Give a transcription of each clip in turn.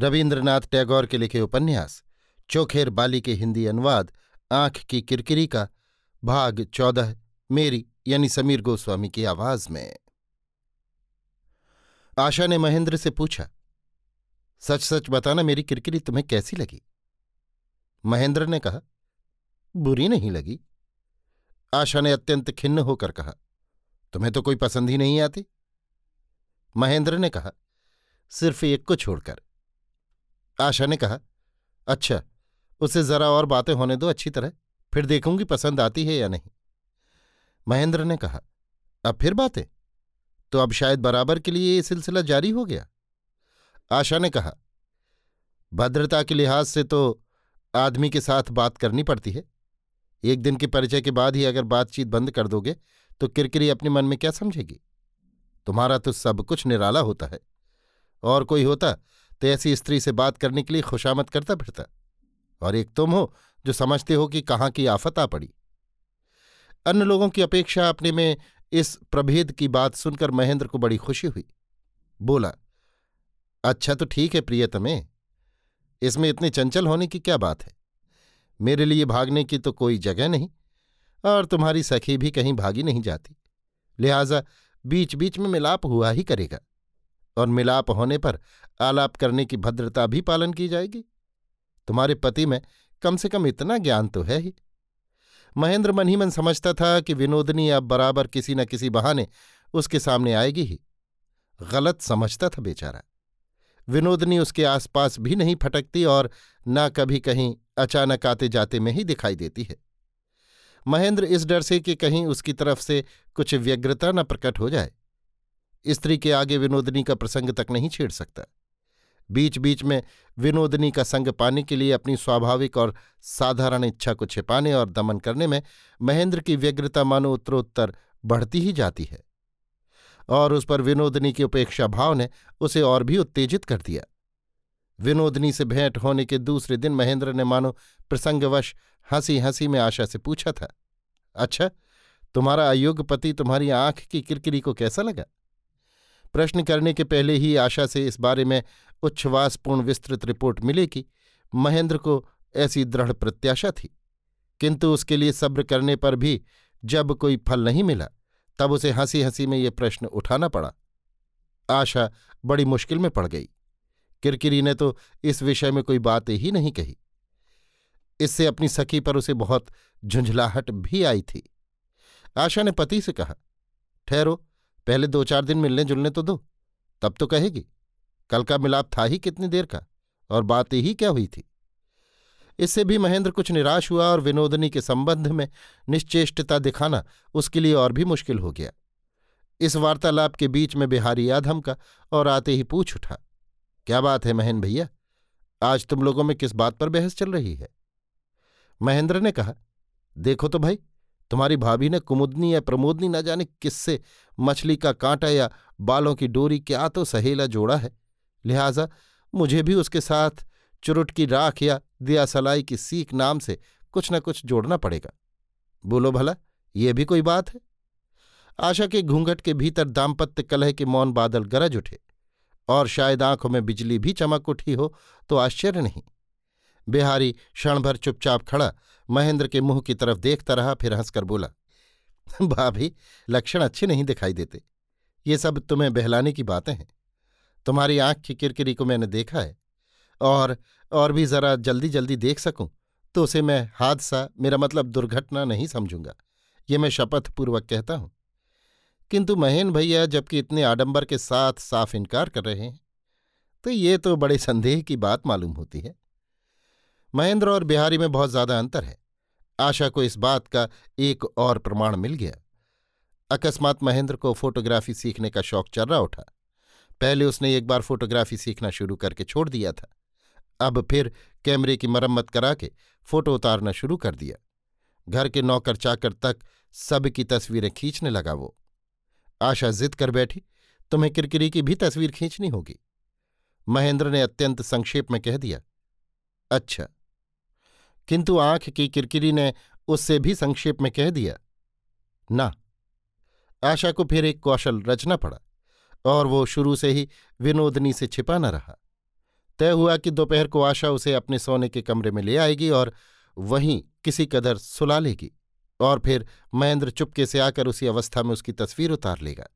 रविन्द्रनाथ टैगोर के लिखे उपन्यास, चोखेर बाली के हिंदी अनुवाद, आँख की किरकिरी का, भाग चौदह, मेरी, यानी समीर गोस्वामी की आवाज़ में। आशा ने महेंद्र से पूछा सच सच बताना मेरी किरकिरी तुम्हें कैसी लगी? महेंद्र ने कहा, बुरी नहीं लगी। आशा ने अत्यंत खिन्न होकर कहा, तुम्हें तो कोई पसंद ही नहीं आती? महेंद्र ने कहा, सिर्फ़ एक को छोड़कर। आशा ने कहा अच्छा उसे जरा और बातें होने दो अच्छी तरह, फिर देखूँगी पसंद आती है या नहीं। महेंद्र ने कहा, अब फिर बातें? तो अब शायद बराबर के लिए ये सिलसिला जारी हो गया? आशा ने कहा, भद्रता के लिहाज से तो आदमी के साथ बात करनी पड़ती है। एक दिन के परिचय के बाद ही अगर बातचीत बंद कर दोगे तो किरकिरी अपने मन में क्या समझेगी? तुम्हारा तो सब कुछ निराला होता है। और कोई होता तो ऐसी स्त्री से बात करने के लिए खुशामद करता फिरता। और एक तुम हो जो समझते हो कि कहाँ की आफत आ पड़ी। अन्य लोगों की अपेक्षा अपने में इस प्रभेद की बात सुनकर महेंद्र को बड़ी खुशी हुई। बोला अच्छा तो ठीक है प्रियतमे इसमें इतने चंचल होने की क्या बात है? मेरे लिए भागने की तो कोई जगह नहीं, और तुम्हारी सखी भी कहीं भागी नहीं जाती। लिहाजा बीच बीच में मिलाप हुआ ही करेगा। और मिलाप होने पर आलाप करने की भद्रता भी पालन की जाएगी। तुम्हारे पति में कम से कम इतना ज्ञान तो है ही। महेंद्र मन ही मन समझता था कि विनोदनी अब बराबर किसी न किसी बहाने उसके सामने आएगी ही। गलत समझता था बेचारा। विनोदनी उसके आसपास भी नहीं फटकती और न कभी कहीं अचानक आते जाते में ही दिखाई देती है। महेंद्र इस डर से कि कहीं उसकी तरफ़ से कुछ व्यग्रता न प्रकट हो जाए। स्त्री के आगे विनोदनी का प्रसंग तक नहीं छेड़ सकता। बीच बीच में विनोदनी का संग पाने के लिए अपनी स्वाभाविक और साधारण इच्छा को छिपाने और दमन करने में महेंद्र की व्यग्रता मानो उत्तरोत्तर बढ़ती ही जाती है। और उस पर विनोदनी की उपेक्षा भाव ने उसे और भी उत्तेजित कर दिया। विनोदनी से भेंट होने के दूसरे दिन महेंद्र ने मानो प्रसंगवश हँसी हँसी में आशा से पूछा था अच्छा तुम्हारा अयोग्य पति तुम्हारी आँख की किरकिरी को कैसा लगा? प्रश्न करने के पहले ही आशा से इस बारे में उच्छ्वासपूर्ण विस्तृत रिपोर्ट मिलेगी। महेंद्र को ऐसी दृढ़ प्रत्याशा थी। किंतु उसके लिए सब्र करने पर भी जब कोई फल नहीं मिला, तब उसे हँसी हँसी में ये प्रश्न उठाना पड़ा। आशा बड़ी मुश्किल में पड़ गई। किरकिरी ने तो इस विषय में कोई बात ही नहीं कही। इससे अपनी सखी पर उसे बहुत झुंझलाहट भी आई थी। आशा ने पति से कहा, ठहरो पहले दो चार दिन मिलने जुलने तो दो, तब तो कहेगी, कल का मिलाप था ही कितनी देर का, और बात ही क्या हुई थी। इससे भी महेंद्र कुछ निराश हुआ और विनोदनी के संबंध में निश्चेष्टता दिखाना उसके लिए और भी मुश्किल हो गया। इस वार्तालाप के बीच में बिहारी यादम का और आते ही पूछ उठा, क्या बात है महेंद्र भैया? आज तुम लोगों में किस बात पर बहस चल रही है? महेंद्र ने कहा, देखो तो भाई तुम्हारी भाभी ने कुमुदनी या प्रमोदनी न जाने किससे मछली का कांटा या बालों की डोरी क्या तो सहेला जोड़ा है? लिहाजा मुझे भी उसके साथ चुरुट की राख या दिया सलाई की सीख नाम से कुछ न कुछ जोड़ना पड़ेगा। बोलो भला, ये भी कोई बात है? आशा के घूंघट के भीतर दाम्पत्य कलह के मौन बादल गरज उठे, और शायद आँखों में बिजली भी चमक उठी हो तो आश्चर्य नहीं। बिहारी क्षणभर चुपचाप खड़ा, महेंद्र के मुँह की तरफ़ देखता रहा, फिर हंसकर बोला, भाभी, लक्षण अच्छे नहीं दिखाई देते। ये सब तुम्हें बहलाने की बातें हैं। तुम्हारी आँख की किरकिरी को मैंने देखा है। और और भी जरा जल्दी जल्दी देख सकूँ तो उसे मैं हादसा, मेरा मतलब दुर्घटना नहीं समझूँगा। ये मैं शपथ पूर्वक कहता हूँ। किंतु महेन भैया, जबकि इतने आडंबर के साथ साफ़ इनकार कर रहे हैं तो ये तो बड़े संदेह की बात मालूम होती है। महेंद्र और बिहारी में बहुत ज़्यादा अंतर है। आशा को इस बात का एक और प्रमाण मिल गया। अकस्मात महेंद्र को फोटोग्राफी सीखने का शौक चर्रा उठा। पहले उसने एक बार फोटोग्राफी सीखना शुरू करके छोड़ दिया था। अब फिर कैमरे की मरम्मत करा के फ़ोटो उतारना शुरू कर दिया। घर के नौकर चाकर तक सब की तस्वीरें खींचने लगा वो। आशा जिद कर बैठी, तुम्हें किरकिरी की भी तस्वीर खींचनी होगी? महेंद्र ने अत्यंत संक्षेप में कह दिया अच्छा किंतु आँख की किरकिरी ने उससे भी संक्षेप में कह दिया, ना। आशा को फिर एक कौशल रचना पड़ा और वो शुरू से ही विनोदनी से छिपा न रहा। तय हुआ कि दोपहर को आशा उसे अपने सोने के कमरे में ले आएगी और वहीं किसी कदर सुला लेगी और फिर महेंद्र चुपके से आकर उसी अवस्था में उसकी तस्वीर उतार लेगा।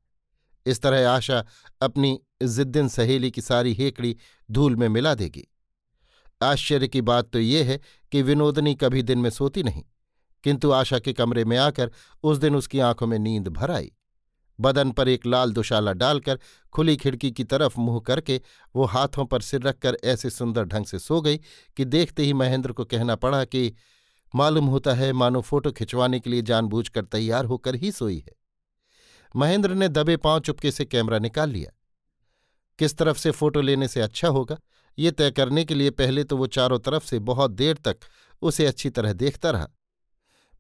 इस तरह आशा अपनी जिद्दिन सहेली की सारी हेकड़ी धूल में मिला देगी। आश्चर्य की बात तो ये है कि विनोदनी कभी दिन में सोती नहीं, किंतु आशा के कमरे में आकर उस दिन उसकी आँखों में नींद भर आई। बदन पर एक लाल दुशाला डालकर खुली खिड़की की तरफ़ मुँह करके वो हाथों पर सिर रखकर ऐसे सुंदर ढंग से सो गई कि देखते ही महेंद्र को कहना पड़ा कि, मालूम होता है मानो फ़ोटो खिंचवाने के लिए जानबूझकर तैयार होकर ही सोई है। महेंद्र ने दबे पाँव चुपके से कैमरा निकाल लिया। किस तरफ़ से फ़ोटो लेने से अच्छा होगा? ये तय करने के लिए पहले तो वो चारों तरफ़ से बहुत देर तक उसे अच्छी तरह देखता रहा।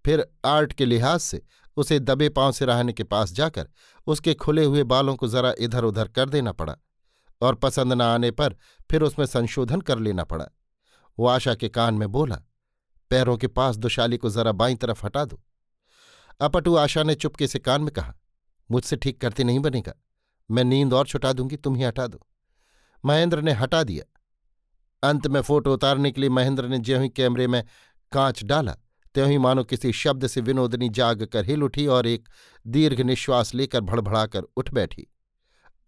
फिर आर्ट के लिहाज से उसे दबे पाँव से रहने के पास जाकर उसके खुले हुए बालों को जरा इधर उधर कर देना पड़ा और पसंद न आने पर फिर उसमें संशोधन कर लेना पड़ा। वो आशा के कान में बोला, पैरों के पास दुशाली को जरा बाई तरफ़ हटा दो। अपटू आशा ने चुपके से कान में कहा, मुझसे ठीक करते नहीं बनेगा। मैं नींद और छुटा दूँगी, तुम ही हटा दो। महेंद्र ने हटा दिया अंत में फ़ोटो उतारने के लिए महेंद्र ने ज्यों ही कैमरे में कांच डाला, त्यों ही मानो किसी शब्द से विनोदनी जाग कर हिल उठी और एक दीर्घ निश्वास लेकर भड़भड़ाकर उठ बैठी।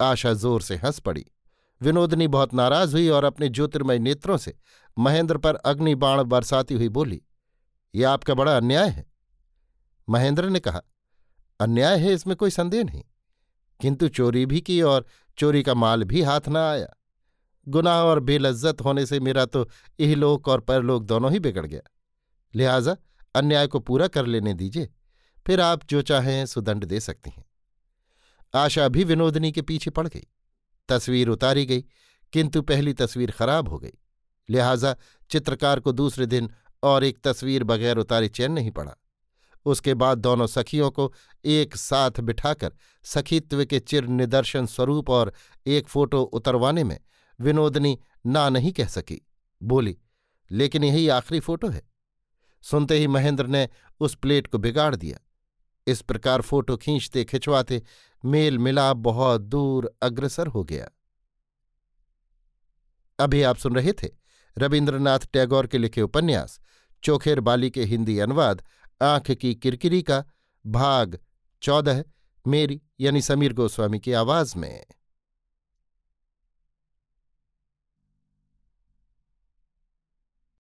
आशा ज़ोर से हंस पड़ी। विनोदनी बहुत नाराज़ हुई और अपने ज्योतिर्मय नेत्रों से महेंद्र पर अग्नि बाण बरसाती हुई बोली यह आपका बड़ा अन्याय है। महेंद्र ने कहा, अन्याय है, इसमें कोई संदेह नहीं। किंतु चोरी भी की और चोरी का माल भी हाथ न आया। गुनाह और बेलज्जत होने से मेरा तो इहलोक और परलोक दोनों ही बिगड़ गया। लिहाजा अन्याय को पूरा कर लेने दीजिए, फिर आप जो चाहें सुदंड दे सकती हैं। आशा भी विनोदनी के पीछे पड़ गई। तस्वीर उतारी गई, किंतु पहली तस्वीर खराब हो गई। लिहाजा चित्रकार को दूसरे दिन और एक तस्वीर बगैर उतारे चैन नहीं पड़ा। उसके बाद दोनों सखियों को एक साथ बिठाकर सखीत्व के चिर निदर्शन स्वरूप और एक फ़ोटो उतरवाने में विनोदनी ना नहीं कह सकी। बोली, लेकिन यही आखिरी फ़ोटो है। सुनते ही महेंद्र ने उस प्लेट को बिगाड़ दिया। इस प्रकार फ़ोटो खींचते खिंचवाते मेल मिलाप बहुत दूर अग्रसर हो गया। अभी आप सुन रहे थे रविन्द्रनाथ टैगोर के लिखे उपन्यास, चोखेर बाली के हिंदी अनुवाद, आँख की किरकिरी का भाग चौदह, मेरी यानी समीर गोस्वामी की आवाज़ में।